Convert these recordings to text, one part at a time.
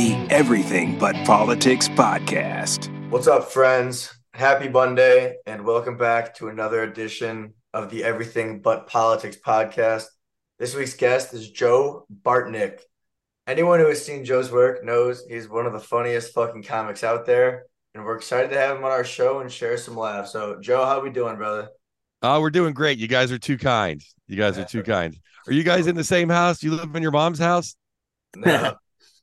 the Everything But Politics podcast. What's up, friends? Happy Monday, and welcome back to another edition of the Everything But Politics podcast. This week's guest is Joe Bartnick. Anyone who has seen Joe's work knows he's one of the funniest fucking comics out there, and we're excited to have him on our show and share some laughs. So, Joe, how we doing, brother? Oh, we're doing great. You guys are too kind. You guys are too kind. Are you guys in the same house? You live in your mom's house? No.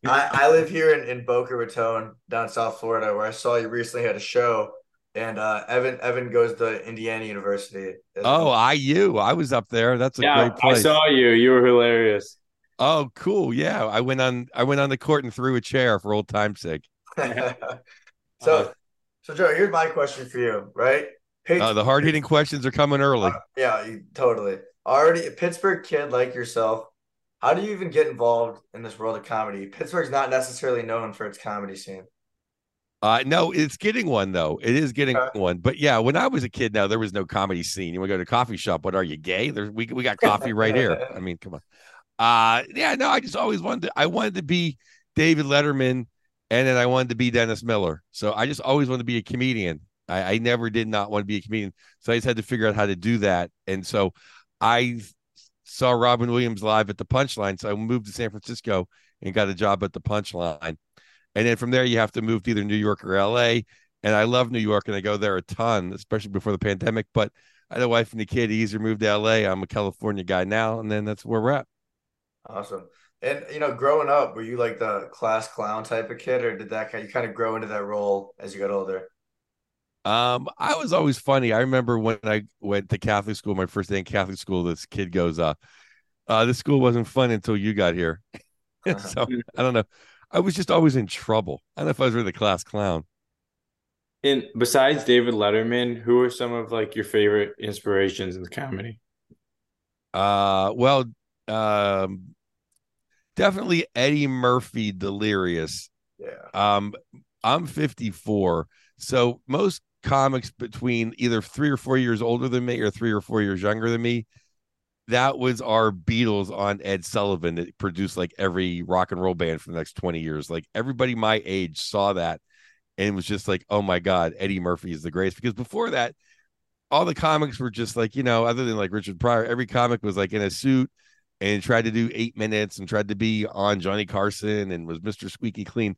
I, I live here in, in Boca Raton, down South Florida, where I saw you recently had a show. And uh, Evan Evan goes to Indiana University. Oh, IU. I was up there. That's a yeah, great place. I saw you. You were hilarious. Oh, cool. Yeah. I went on I went on the court and threw a chair for old time's sake. so Uh-huh. so Joe, here's my question for you, right? Uh, the hard hitting questions are coming early. Uh, yeah, you, totally. Already a Pittsburgh kid like yourself. How do you even get involved in this world of comedy? Pittsburgh's not necessarily known for its comedy scene. Uh, no, it's getting one though. It is getting Okay. one. But yeah, when I was a kid, now there was no comedy scene. You want to go to a coffee shop? What are you gay? There's we we got coffee right here. I mean, come on. Uh, yeah, no, I just always wanted to. I wanted to be David Letterman, and then I wanted to be Dennis Miller. So I just always wanted to be a comedian. I, I never did not want to be a comedian. So I just had to figure out how to do that. And so I saw Robin Williams live at the Punchline. So I moved to San Francisco and got a job at the Punchline. And then from there, you have to move to either New York or LA. And I love New York and I go there a ton, especially before the pandemic. But I had a wife and a kid. Easier moved to LA. I'm a California guy now. And then that's where we're at. Awesome. And you know, growing up, were you like the class clown type of kid, or did that kind you kind of grow into that role as you got older? Um, I was always funny. I remember when I went to Catholic school, my first day in Catholic school, this kid goes, uh, uh, this school wasn't fun until you got here. so I don't know. I was just always in trouble. I don't know if I was really the class clown. And besides David Letterman, who are some of like your favorite inspirations in the comedy? Uh, well, um, definitely Eddie Murphy, Delirious. Yeah. Um, I'm 54, so most comics between either three or four years older than me or three or four years younger than me. That was our Beatles on Ed Sullivan that produced like every rock and roll band for the next 20 years. Like everybody my age saw that and was just like, oh my God, Eddie Murphy is the greatest. Because before that, all the comics were just like, you know, other than like Richard Pryor, every comic was like in a suit and tried to do eight minutes and tried to be on Johnny Carson and was Mr. Squeaky Clean.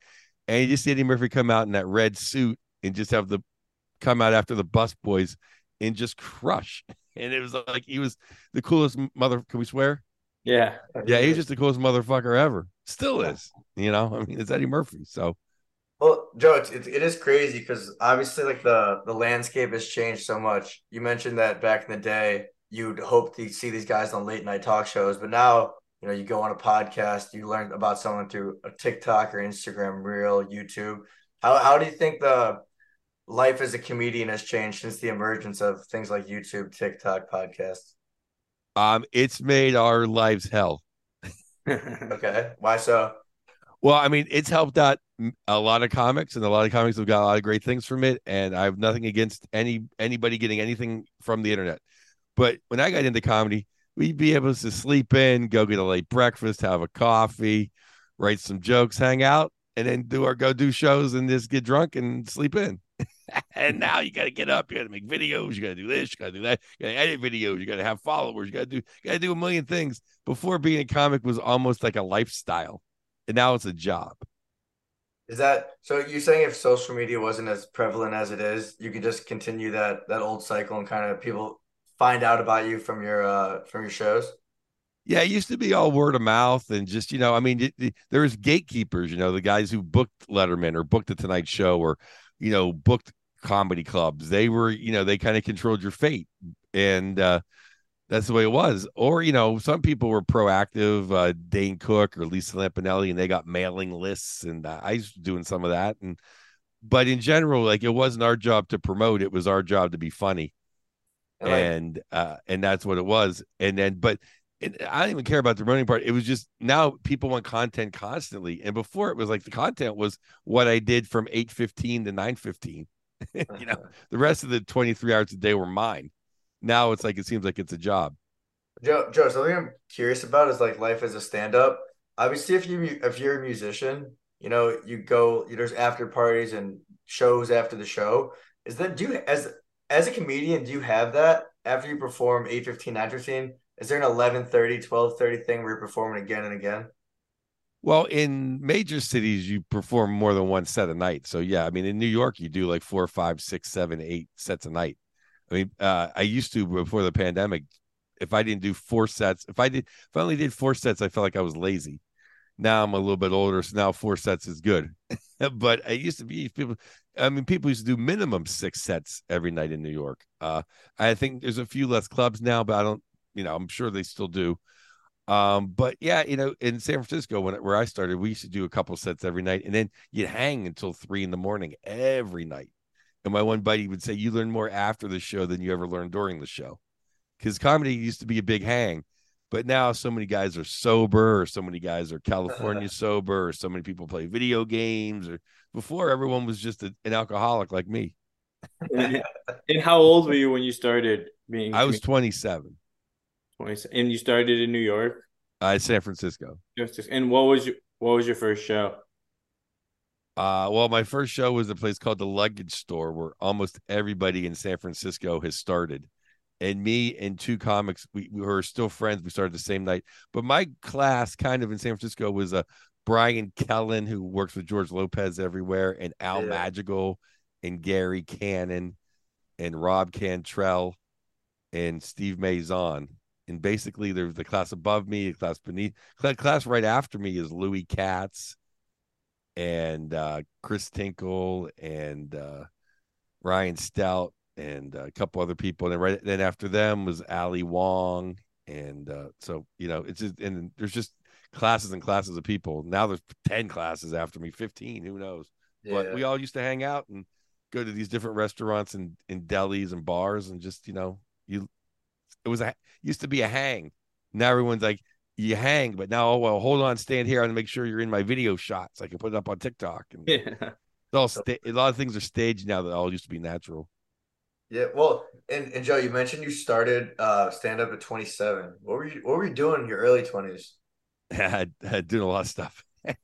And you just see Eddie Murphy come out in that red suit and just have the come out after the bus boys and just crush. And it was like he was the coolest mother. Can we swear? Yeah. Yeah, he's just the coolest motherfucker ever. Still is. You know, I mean, it's Eddie Murphy. So Well, Joe, it's, it, it is crazy because obviously, like the the landscape has changed so much. You mentioned that back in the day, you'd hope to see these guys on late night talk shows, but now you know you go on a podcast, you learn about someone through a TikTok or Instagram reel, YouTube. How how do you think the life as a comedian has changed since the emergence of things like YouTube, TikTok, podcasts? um it's made our lives hell. Okay, why so? Well, I mean, it's helped out a lot of comics, and a lot of comics have got a lot of great things from it. And I have nothing against any anybody getting anything from the internet. But when I got into comedy, we'd be able to sleep in, go get a late breakfast, have a coffee, write some jokes, hang out, and then do our go do shows and just get drunk and sleep in. and now you got to get up, you got to make videos, you got to do this, you got to do that, you got to edit videos, you got to have followers, you got to do, got to do a million things. Before being a comic was almost like a lifestyle, and now it's a job. Is that so? You're saying if social media wasn't as prevalent as it is, you could just continue that that old cycle and kind of people find out about you from your uh from your shows? Yeah, it used to be all word of mouth and just, you know, I mean, it, it- there was gatekeepers, you know, the guys who booked Letterman or booked the Tonight Show or, you know, booked comedy clubs. They were, you know, they kind of controlled your fate. And uh that's the way it was. Or, you know, some people were proactive, uh Dane Cook or Lisa Lampanelli, and they got mailing lists. And uh, I was doing some of that. And but in general, like it wasn't our job to promote, it was our job to be funny And, and uh and that's what it was and then but it, i don't even care about the running part it was just now people want content constantly and before it was like the content was what i did from 8.15 to 9.15 you know uh-huh. the rest of the 23 hours a day were mine now it's like it seems like it's a job Joe, Joe, something I'm curious about is like life as a stand-up. Obviously, if you if you're a musician, you know, you go, there's after parties and shows after the show. Is that do you as as a comedian, do you have that after you perform 815, 915? Is there an 1130, 1230 thing where you're performing again and again? Well, in major cities, you perform more than one set a night. So yeah, I mean, in New York, you do like four, five, six, seven, eight sets a night. I mean, uh, I used to before the pandemic. If I didn't do four sets, if I did, if I only did four sets, I felt like I was lazy. Now I'm a little bit older, so now four sets is good. but I used to be people. I mean, people used to do minimum six sets every night in New York. Uh, I think there's a few less clubs now, but I don't. You know, I'm sure they still do. Um, but yeah, you know, in San Francisco, when where I started, we used to do a couple sets every night, and then you'd hang until three in the morning every night. And my one buddy would say, "You learn more after the show than you ever learned during the show," because comedy used to be a big hang, but now so many guys are sober, or so many guys are California sober, or so many people play video games, or before everyone was just a, an alcoholic like me. and how old were you when you started being? I was 27. 20, and you started in New York. Uh, San Francisco. And what was your what was your first show? Uh, well, my first show was a place called the Luggage Store, where almost everybody in San Francisco has started. And me and two comics, we, we were still friends. We started the same night. But my class, kind of in San Francisco, was a uh, Brian Kellen, who works with George Lopez everywhere, and Al yeah. Madrigal, and Gary Cannon, and Rob Cantrell, and Steve Maison and basically there's the class above me, the class beneath, class right after me is Louis Katz and uh, Chris Tinkle and uh, Ryan Stout and a couple other people. And then right then after them was Ali Wong. And uh, so, you know, it's just, and there's just classes and classes of people. Now there's 10 classes after me, 15, who knows? Yeah. But we all used to hang out and go to these different restaurants and in delis and bars and just, you know, you it was a used to be a hang. Now everyone's like, you hang, but now, oh well, hold on, stand here and make sure you're in my video shots. I can put it up on TikTok. And yeah. It's all sta- a lot of things are staged now that all used to be natural. Yeah, well, and, and Joe, you mentioned you started uh, stand up at 27. What were you What were you doing in your early 20s? Yeah, doing a lot of stuff.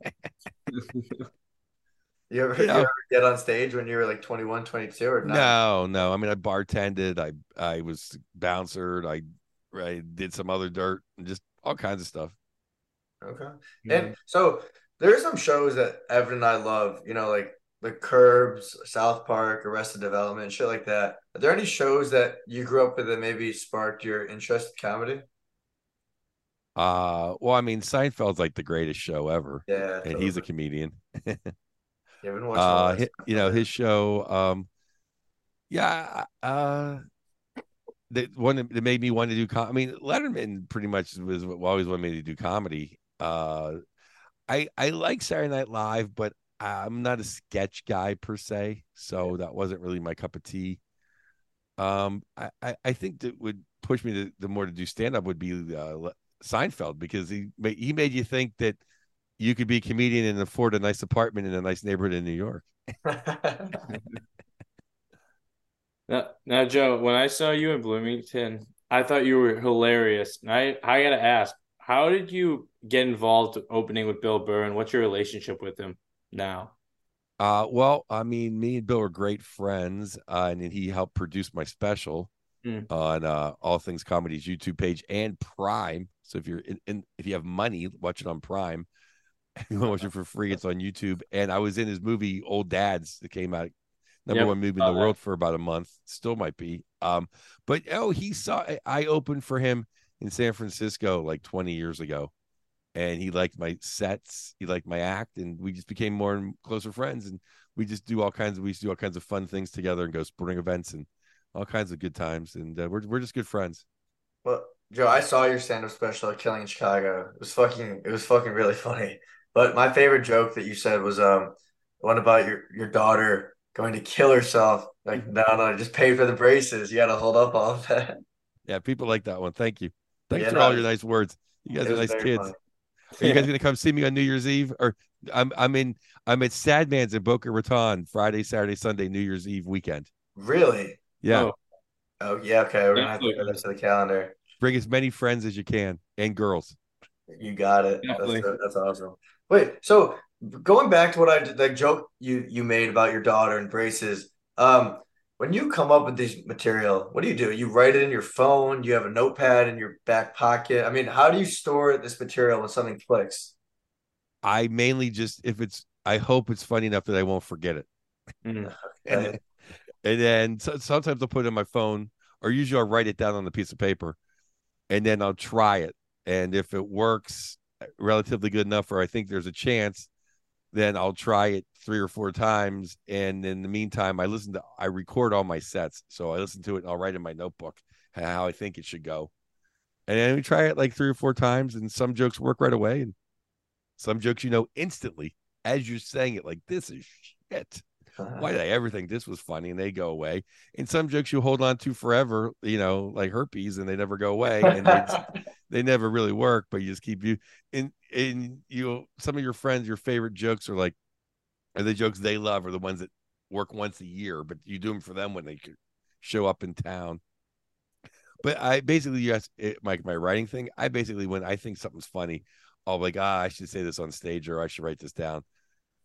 You ever, you, know, you ever, get on stage when you were like 21, 22 or not? No, no. I mean, I bartended, I I was bouncer, I I did some other dirt and just all kinds of stuff. Okay. Mm-hmm. And so there's some shows that Evan and I love, you know, like the Curbs, South Park, Arrested Development, shit like that. Are there any shows that you grew up with that maybe sparked your interest in comedy? Uh well, I mean, Seinfeld's like the greatest show ever. Yeah. And totally. he's a comedian. Yeah, been watching. Uh, his, you know his show. Um, yeah. Uh, that one that made me want to do. Com- I mean, Letterman pretty much was always wanted me to do comedy. Uh, I I like Saturday Night Live, but I'm not a sketch guy per se, so that wasn't really my cup of tea. Um, I I, I think that would push me to the more to do stand up would be uh, Seinfeld because he he made you think that you could be a comedian and afford a nice apartment in a nice neighborhood in New York. now, now, Joe, when I saw you in Bloomington, I thought you were hilarious. And I, I got to ask, how did you get involved opening with Bill Burr and what's your relationship with him now? Uh, well, I mean, me and Bill are great friends, uh, and he helped produce my special mm. on uh, All Things Comedy's YouTube page and Prime. So if you're in, in, if you have money, watch it on Prime. you want to watch it for free. It's on YouTube. And I was in his movie Old Dads that came out number yep. one movie in the world for about a month. Still might be. Um, but oh, he saw I opened for him in San Francisco like 20 years ago. And he liked my sets, he liked my act, and we just became more and closer friends. And we just do all kinds of we used to do all kinds of fun things together and go sporting events and all kinds of good times. And uh, we're we're just good friends. Well, Joe, I saw your stand-up special at Killing in Chicago. It was fucking it was fucking really funny. But my favorite joke that you said was um one about your your daughter going to kill herself. Like, mm-hmm. no, no, just pay for the braces. You got to hold up all of that. Yeah, people like that one. Thank you. Thanks yeah, for no, all your nice words. You guys are nice kids. Funny. Are you guys gonna come see me on New Year's Eve? Or I'm I'm in I'm at Sadman's in Boca Raton Friday, Saturday, Sunday, New Year's Eve weekend. Really? Yeah. Oh, oh yeah. Okay, we're gonna have to put this to the calendar. Bring as many friends as you can and girls. You got it. That's, that's awesome. Wait, so going back to what I did, that joke you you made about your daughter and braces. Um, when you come up with this material, what do you do? You write it in your phone. You have a notepad in your back pocket. I mean, how do you store this material when something clicks? I mainly just if it's I hope it's funny enough that I won't forget it. Mm. and, and then so, sometimes I'll put it in my phone, or usually I'll write it down on a piece of paper, and then I'll try it. And if it works relatively good enough, or I think there's a chance, then I'll try it three or four times. And in the meantime, I listen to, I record all my sets. So I listen to it and I'll write in my notebook how I think it should go. And then we try it like three or four times, and some jokes work right away. And some jokes, you know, instantly as you're saying it, like, this is shit. Why did I ever think this was funny? And they go away. And some jokes you hold on to forever, you know, like herpes, and they never go away. And they, they never really work, but you just keep you and and you some of your friends, your favorite jokes are like are the jokes they love or the ones that work once a year, but you do them for them when they show up in town. But I basically yes, it, my my writing thing. I basically when I think something's funny, I'll be like, ah, I should say this on stage or I should write this down,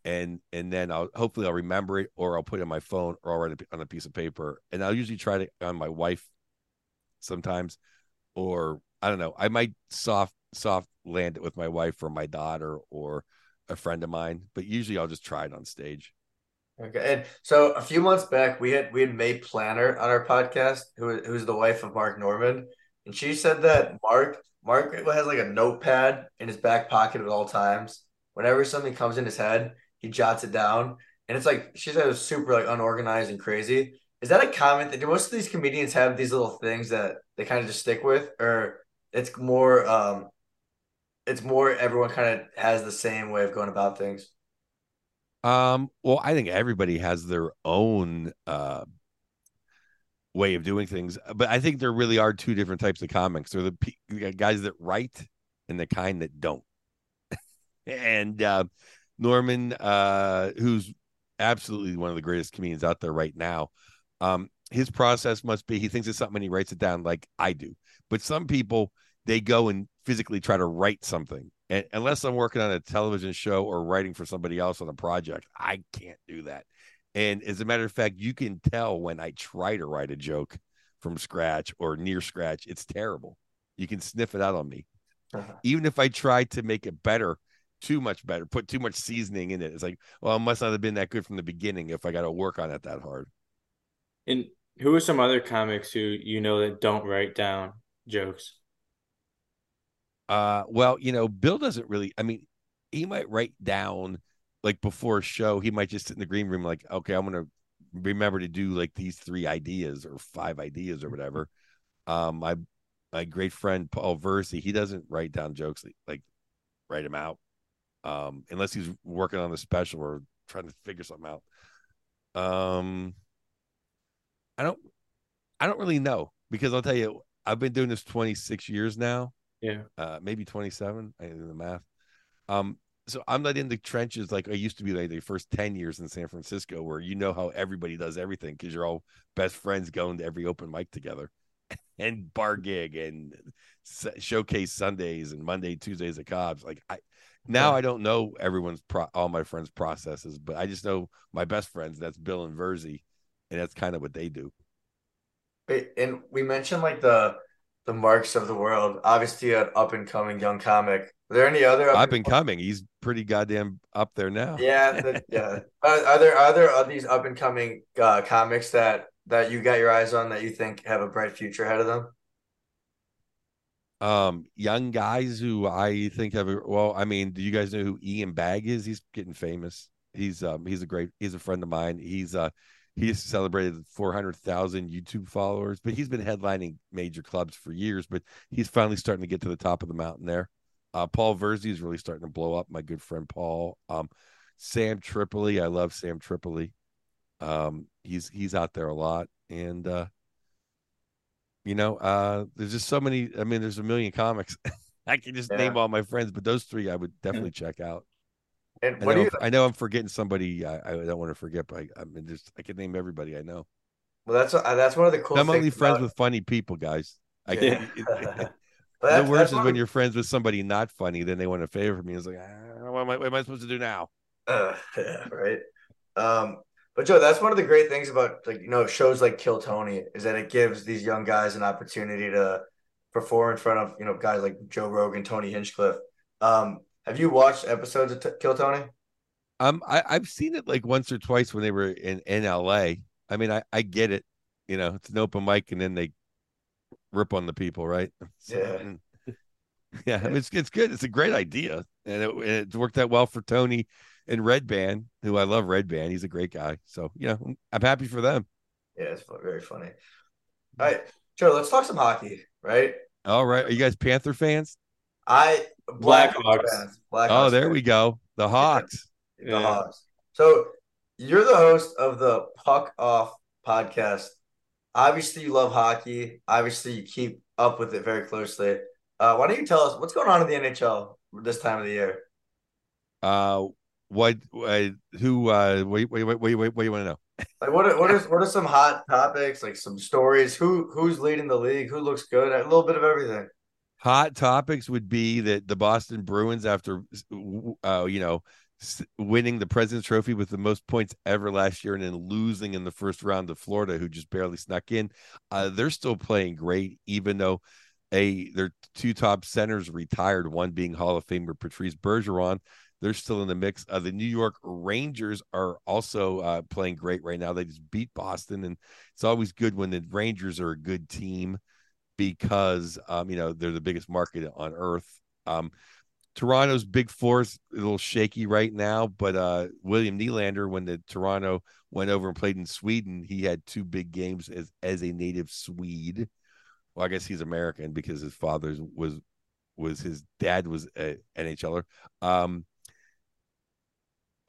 and and then I'll hopefully I'll remember it or I'll put it on my phone or I'll write it on a piece of paper, and I'll usually try to on my wife sometimes, or I don't know, I might soft soft land it with my wife or my daughter or a friend of mine, but usually I'll just try it on stage. Okay, and so a few months back, we had we had Mae Planert on our podcast, who who's the wife of Mark Normand, and she said that Mark Mark has like a notepad in his back pocket at all times. Whenever something comes in his head, he jots it down, and it's like she said it was super like unorganized and crazy. Is that a comment? that Do most of these comedians have these little things that they kind of just stick with, or it's more um, it's more everyone kind of has the same way of going about things? Um, well, I think everybody has their own uh way of doing things, but I think there really are two different types of comics. There the p- guys that write and the kind that don't. and uh Normand, uh, who's absolutely one of the greatest comedians out there right now, um, his process must be he thinks it's something and he writes it down like I do. But some people they go and physically try to write something and unless I'm working on a television show or writing for somebody else on a project, I can't do that. And as a matter of fact, you can tell when I try to write a joke from scratch or near scratch, it's terrible. You can sniff it out on me. Uh-huh. Even if I try to make it better, too much better, put too much seasoning in it. It's like, well, it must not have been that good from the beginning if I got to work on it that hard. And who are some other comics who you know that don't write down jokes? Uh, well, you know, Bill doesn't really. I mean, he might write down like before a show. He might just sit in the green room, like, okay, I'm gonna remember to do like these three ideas or five ideas or whatever. Um, my my great friend Paul Verzi, he doesn't write down jokes like write them out, um, unless he's working on a special or trying to figure something out. Um, I don't, I don't really know because I'll tell you, I've been doing this 26 years now, yeah. Uh, maybe 27. I did the math. Um, so I'm not in the trenches like I used to be like the first 10 years in San Francisco, where you know how everybody does everything because you're all best friends going to every open mic together and bar gig and showcase Sundays and Monday, Tuesdays at Cobb's. Like I now I don't know everyone's pro- all my friends' processes, but I just know my best friends. That's Bill and Verzi, and that's kind of what they do. And we mentioned like the the marks of the world. Obviously, an up and coming young comic. Are there any other up and coming? He's pretty goddamn up there now. Yeah, the, yeah. Are, are, there are there are these up and coming uh, comics that that you got your eyes on that you think have a bright future ahead of them? Um, young guys who I think have well. I mean, do you guys know who Ian Bagg is? He's getting famous. He's um he's a great he's a friend of mine. He's uh He's celebrated 400,000 YouTube followers, but he's been headlining major clubs for years. But he's finally starting to get to the top of the mountain there. Uh, Paul Verzi is really starting to blow up. My good friend Paul. Um, Sam Tripoli, I love Sam Tripoli. Um, he's he's out there a lot, and uh, you know, uh, there's just so many. I mean, there's a million comics. I can just yeah. name all my friends, but those three I would definitely check out. And I know, you... I know I'm forgetting somebody. I, I don't want to forget, but I, I mean, just I can name everybody I know. Well, that's uh, that's one of the cool. I'm only friends about... with funny people, guys. I yeah. the worst is when you're friends with somebody not funny, then they want to favor from me. It's like, ah, what, am I, what am I supposed to do now? Uh, yeah, right. Um, but Joe, that's one of the great things about like you know shows like Kill Tony is that it gives these young guys an opportunity to perform in front of you know guys like Joe Rogan, Tony Hinchcliffe. Um, have you watched episodes of T- Kill Tony? Um, I, I've seen it like once or twice when they were in, in LA. I mean, I, I get it. You know, it's an open mic and then they rip on the people, right? So, Yeah. and- yeah, it's it's good. It's a great idea, and it, it worked out well for Tony and Redban, who I love. Redban, he's a great guy. So you know, I'm happy for them. Yeah, it's very funny. All right, Joe, let's talk some hockey. Right, All right, are you guys Panther fans? I Blackhawks. fans, Blackhawks Oh, there fans. we go. The Hawks. the Yeah. Hawks. So you're the host of the Puck Off podcast. Obviously, you love hockey. Obviously, you keep up with it very closely. Uh, why don't you tell us what's going on in the NHL this time of the year? Uh, what? Uh, who? Uh, wait, wait, wait, wait, wait. What do you want to know? Like, what are, what is what are some hot topics? Like some stories. Who who's leading the league? Who looks good? A little bit of everything. Hot topics would be that the Boston Bruins, after uh, you know, winning the President's Trophy with the most points ever last year, and then losing in the first round to Florida, who just barely snuck in, uh, they're still playing great, even though a their two top centers retired, one being Hall of Famer Patrice Bergeron. They're still in the mix. Uh, the New York Rangers are also uh, playing great right now. They just beat Boston, and it's always good when the Rangers are a good team because um, you know they're the biggest market on earth. Um, Toronto's big force a little shaky right now, but uh, William Nylander, when the Toronto went over and played in Sweden, he had two big games as as a native Swede. Well, I guess he's American because his father was was his dad was a NHLer. Um,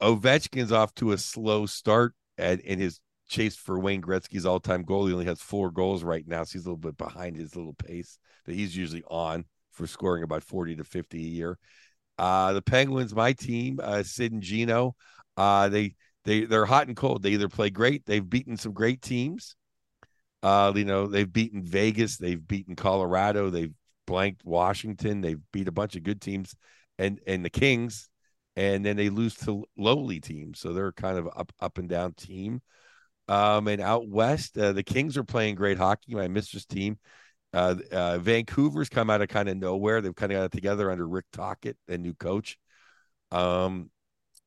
Ovechkin's off to a slow start and in his chase for Wayne Gretzky's all-time goal. He only has four goals right now, so he's a little bit behind his little pace that he's usually on for scoring about 40 to 50 a year. Uh, the Penguins, my team, uh, Sid and Gino, uh, they they they're hot and cold. They either play great, they've beaten some great teams. Uh, you know, they've beaten Vegas, they've beaten Colorado, they've blanked Washington, they've beat a bunch of good teams, and and the Kings, and then they lose to lowly teams, so they're kind of up up and down team. Um, and out west, uh, the Kings are playing great hockey. My mistress team, uh, uh, Vancouver's come out of kind of nowhere. They've kind of got it together under Rick Tocchet, the new coach. Um,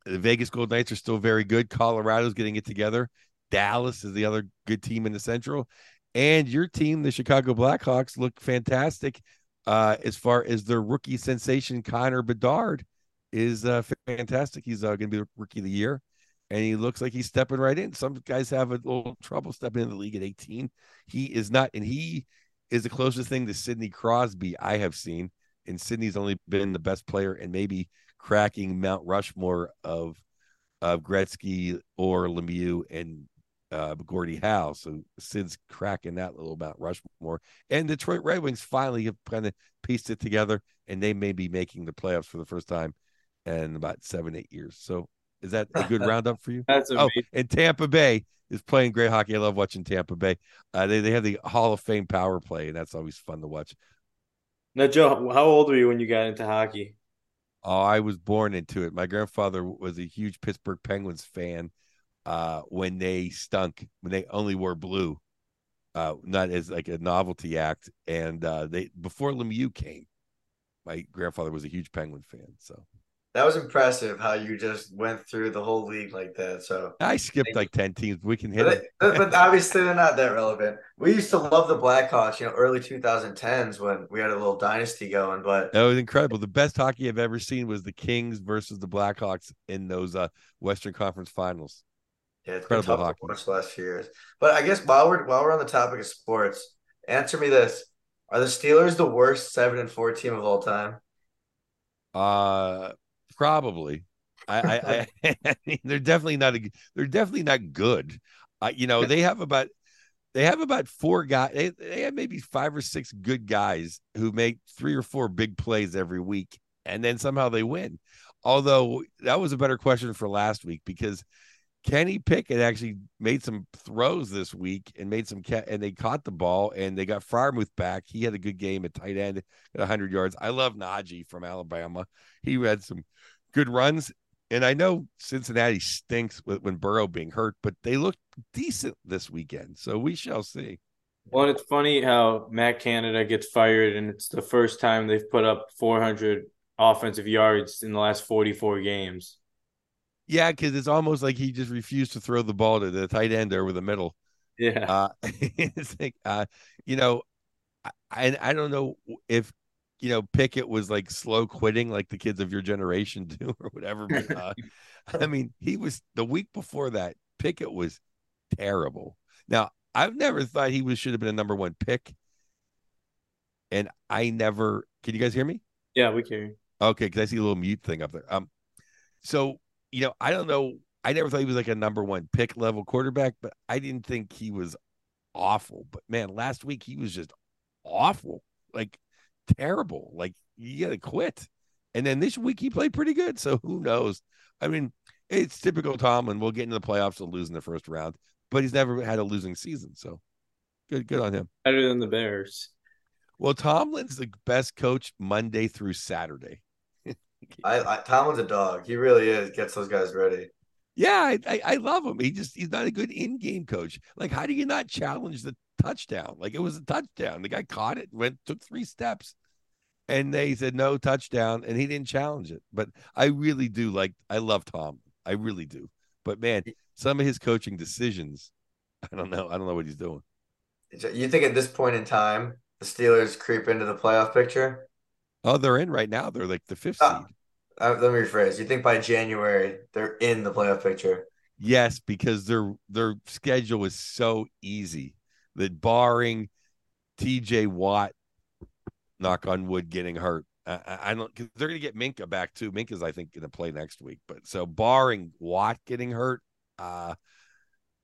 the Vegas Gold Knights are still very good. Colorado's getting it together. Dallas is the other good team in the Central, and your team, the Chicago Blackhawks, look fantastic. Uh, as far as their rookie sensation, Connor Bedard is uh, fantastic. He's uh, going to be the rookie of the year, and he looks like he's stepping right in. Some guys have a little trouble stepping in the league at 18. He is not, and he is the closest thing to Sidney Crosby I have seen. And Sidney's only been the best player and maybe cracking Mount Rushmore of of Gretzky or Lemieux and uh, Gordie Howe. So Sid's cracking that little Mount Rushmore. And Detroit Red Wings finally have kind of pieced it together, and they may be making the playoffs for the first time in about seven, eight years. So is that a good roundup for you? That's Oh, and Tampa Bay is playing great hockey. I love watching Tampa Bay. Uh, they they have the Hall of Fame power play, and that's always fun to watch. Now, Joe, how old were you when you got into hockey? Oh, I was born into it. My grandfather was a huge Pittsburgh Penguins fan. Uh, when they stunk, when they only wore blue, uh, not as like a novelty act, and uh, they before Lemieux came, my grandfather was a huge Penguin fan. So That was impressive how you just went through the whole league like that. So, I skipped like ten teams. We can hit but, it. but obviously they're not that relevant. We used to love the Blackhawks, you know, early 2010s when we had a little dynasty going. But That was incredible. The best hockey I've ever seen was the Kings versus the Blackhawks in those uh, Western Conference Finals. Yeah, it's been tough hockey. to last few years. But I guess while we're while we're on the topic of sports, answer me this: Are the Steelers the worst seven and four team of all time? Uh, probably. I, I, I, mean, they're definitely not. A, they're definitely not good. Uh, you know, they have about they have about four guys. They, they have maybe five or six good guys who make three or four big plays every week, and then somehow they win. Although that was a better question for last week because Kenny Pickett actually made some throws this week and made some ca- and they caught the ball and they got Freiermuth back. He had a good game at tight end at 100 yards. I love Najee from Alabama. He had some good runs. And I know Cincinnati stinks with, when Burrow being hurt, but they looked decent this weekend. So we shall see. Well, it's funny how Matt Canada gets fired, and it's the first time they've put up 400 offensive yards in the last 44 games. Yeah, because it's almost like he just refused to throw the ball to the tight end over the middle. Yeah. Uh, it's like, uh, you know, I, I don't know if you know Pickett was like slow quitting, like the kids of your generation do, or whatever. But uh, I mean, he was the week before that. Pickett was terrible. Now, I've never thought he was should have been a number one pick, and I never. Can you guys hear me? Yeah, we can. Okay, because I see a little mute thing up there. Um, so you know, I don't know. I never thought he was like a number one pick level quarterback, but I didn't think he was awful. But man, last week he was just awful, like terrible. Like you gotta quit. And then this week he played pretty good. So who knows? I mean, it's typical Tomlin. We'll get into the playoffs and lose in the first round, but he's never had a losing season. So good, good on him. Better than the Bears. Well, Tomlin's the best coach Monday through Saturday. I, I Tomlin's a dog. He really is. Gets those guys ready. Yeah, I, I, I love him. He just he's not a good in-game coach. Like, how do you not challenge the touchdown? Like it was a touchdown. The guy caught it, went took three steps, and they said no touchdown, and he didn't challenge it. But I really do like I love Tom. I really do. But man, some of his coaching decisions, I don't know. I don't know what he's doing. You think at this point in time, the Steelers creep into the playoff picture? Oh, they're in right now. They're like the fifth uh, seed. Uh, let me rephrase. You think by January they're in the playoff picture? Yes, because their their schedule is so easy that barring T.J. Watt, knock on wood, getting hurt, I, I don't. Cause they're going to get Minkah back too. Minkah's I think going to play next week, but so barring Watt getting hurt, uh,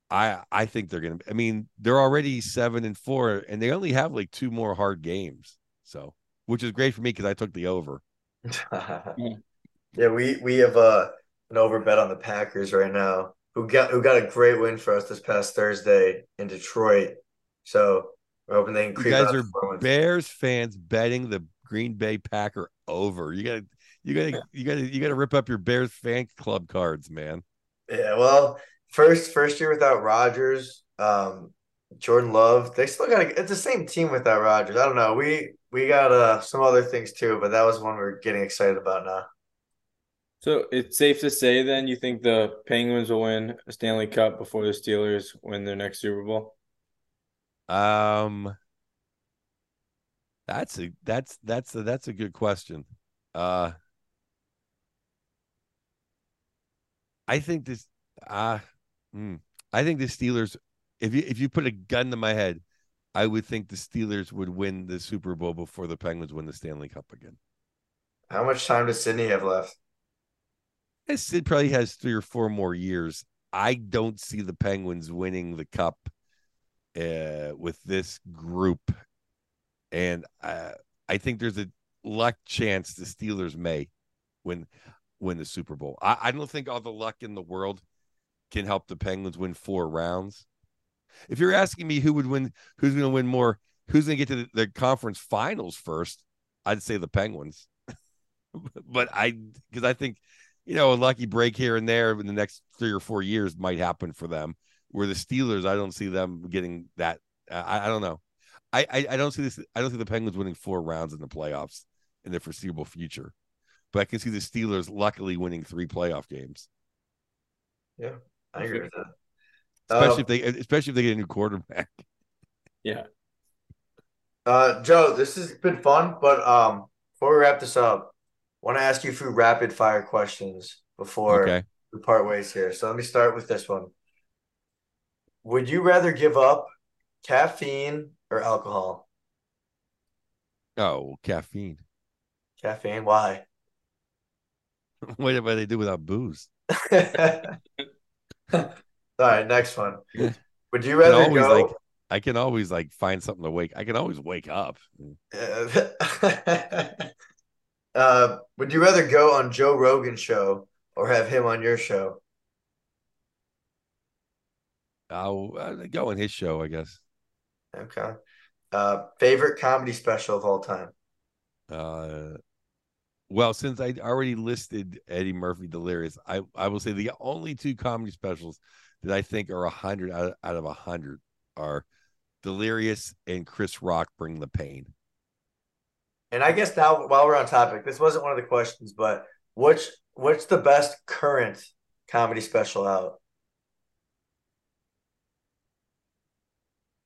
I I think they're going to. I mean, they're already seven and four, and they only have like two more hard games, so which is great for me because I took the over. yeah, we we have uh, an over bet on the Packers right now, who got who got a great win for us this past Thursday in Detroit. So we're hoping they can You guys are Bears fans betting the Green Bay Packer over. You gotta you gotta you gotta you gotta rip up your Bears fan club cards, man. Yeah, well, first first year without Rodgers, um, Jordan Love, they still got it's the same team without Rodgers. I don't know. We we got uh some other things too, but that was one we're getting excited about now. So it's safe to say then you think the Penguins will win a Stanley Cup before the Steelers win their next Super Bowl? Um that's a that's that's a, that's a good question. Uh I think this uh hmm, I think the Steelers if you if you put a gun to my head, I would think the Steelers would win the Super Bowl before the Penguins win the Stanley Cup again. How much time does Sidney have left? Sid probably has three or four more years. I don't see the Penguins winning the cup uh, with this group, and uh, I think there's a luck chance the Steelers may win win the Super Bowl. I, I don't think all the luck in the world can help the Penguins win four rounds. If you're asking me who would win, who's going to win more, who's going to get to the, the conference finals first, I'd say the Penguins. but I, because I think you know, a lucky break here and there in the next three or four years might happen for them. Where the Steelers, I don't see them getting that. I, I don't know. I, I, I don't see this. I don't see the Penguins winning four rounds in the playoffs in the foreseeable future. But I can see the Steelers luckily winning three playoff games. Yeah, I agree with that. Especially um, if they, especially if they get a new quarterback. Yeah. Uh, Joe, this has been fun, but um, before we wrap this up, want to ask you a few rapid fire questions before okay. we part ways here. So let me start with this one. Would you rather give up caffeine or alcohol? Oh, caffeine. Caffeine. Why? what do they do without booze? All right, next one. Would you rather always, go? Like, I can always like find something to wake. I can always wake up. Uh, would you rather go on Joe Rogan's show or have him on your show? I'll uh, go on his show, I guess. Okay. Uh, favorite comedy special of all time? Uh, Well, since I already listed Eddie Murphy Delirious, I, I will say the only two comedy specials that I think are a hundred out, out of a hundred are Delirious and Chris Rock Bring the Pain. And I guess now while we're on topic, this wasn't one of the questions, but which what's the best current comedy special out?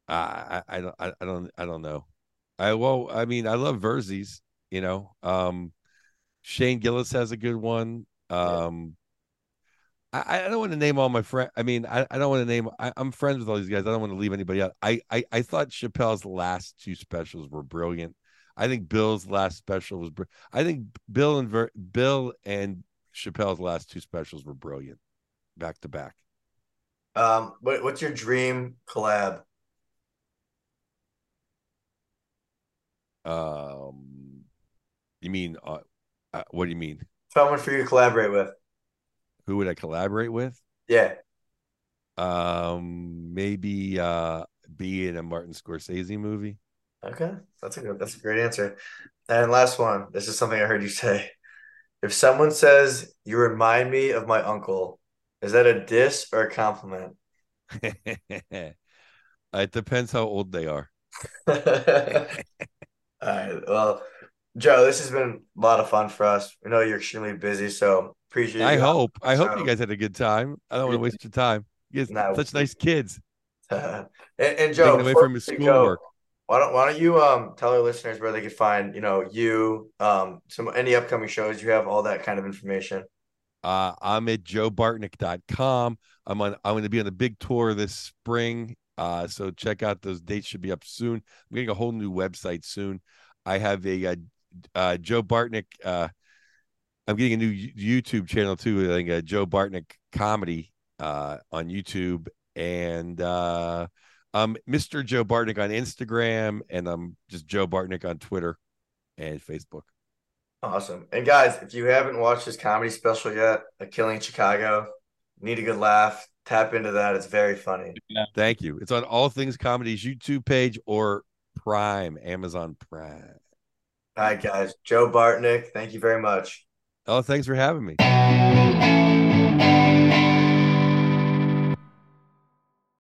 I I don't I, I don't I don't know. I well I mean I love Verzi's, you know. Um Shane Gillis has a good one. Um I, I don't want to name all my friends. I mean, I, I don't want to name. I, am friends with all these guys. I don't want to leave anybody out. I, I I thought Chappelle's last two specials were brilliant. I think Bill's last special was. Br- I think Bill and Ver- Bill and Chappelle's last two specials were brilliant, back to back. Um, what, what's your dream collab? Um, you mean uh, uh, what do you mean? Someone for you to collaborate with. Who would I collaborate with? Yeah. Um, maybe uh, be in a Martin Scorsese movie. Okay, that's a good. That's a great answer. And last one. This is something I heard you say. If someone says you remind me of my uncle, is that a diss or a compliment? it depends how old they are. All right. Well, Joe, this has been a lot of fun for us. We know you're extremely busy, so appreciate. I hope. I hope you guys had a good time. I don't want to waste your time. You guys, no. such nice kids. and, and Joe, away from his schoolwork. Why don't Why don't you um tell our listeners where they can find you know you um some any upcoming shows you have all that kind of information. Uh, I'm at joebartnick.com. I'm on. I'm going to be on a big tour this spring. Uh, so check out those dates. Should be up soon. I'm getting a whole new website soon. I have a, a uh, uh, Joe Bartnick. Uh, I'm getting a new YouTube channel too. I think uh, Joe Bartnick comedy uh, on YouTube, and uh, Um, I'm Mr. Joe Bartnick on Instagram, and I'm just Joe Bartnick on Twitter and Facebook. Awesome. And guys, if you haven't watched his comedy special yet, A Killing Chicago, need a good laugh. Tap into that. It's very funny. Yeah. Thank you. It's on All Things Comedy's YouTube page or Prime, Amazon Prime. All right, guys. Joe Bartnick, thank you very much. Oh, thanks for having me.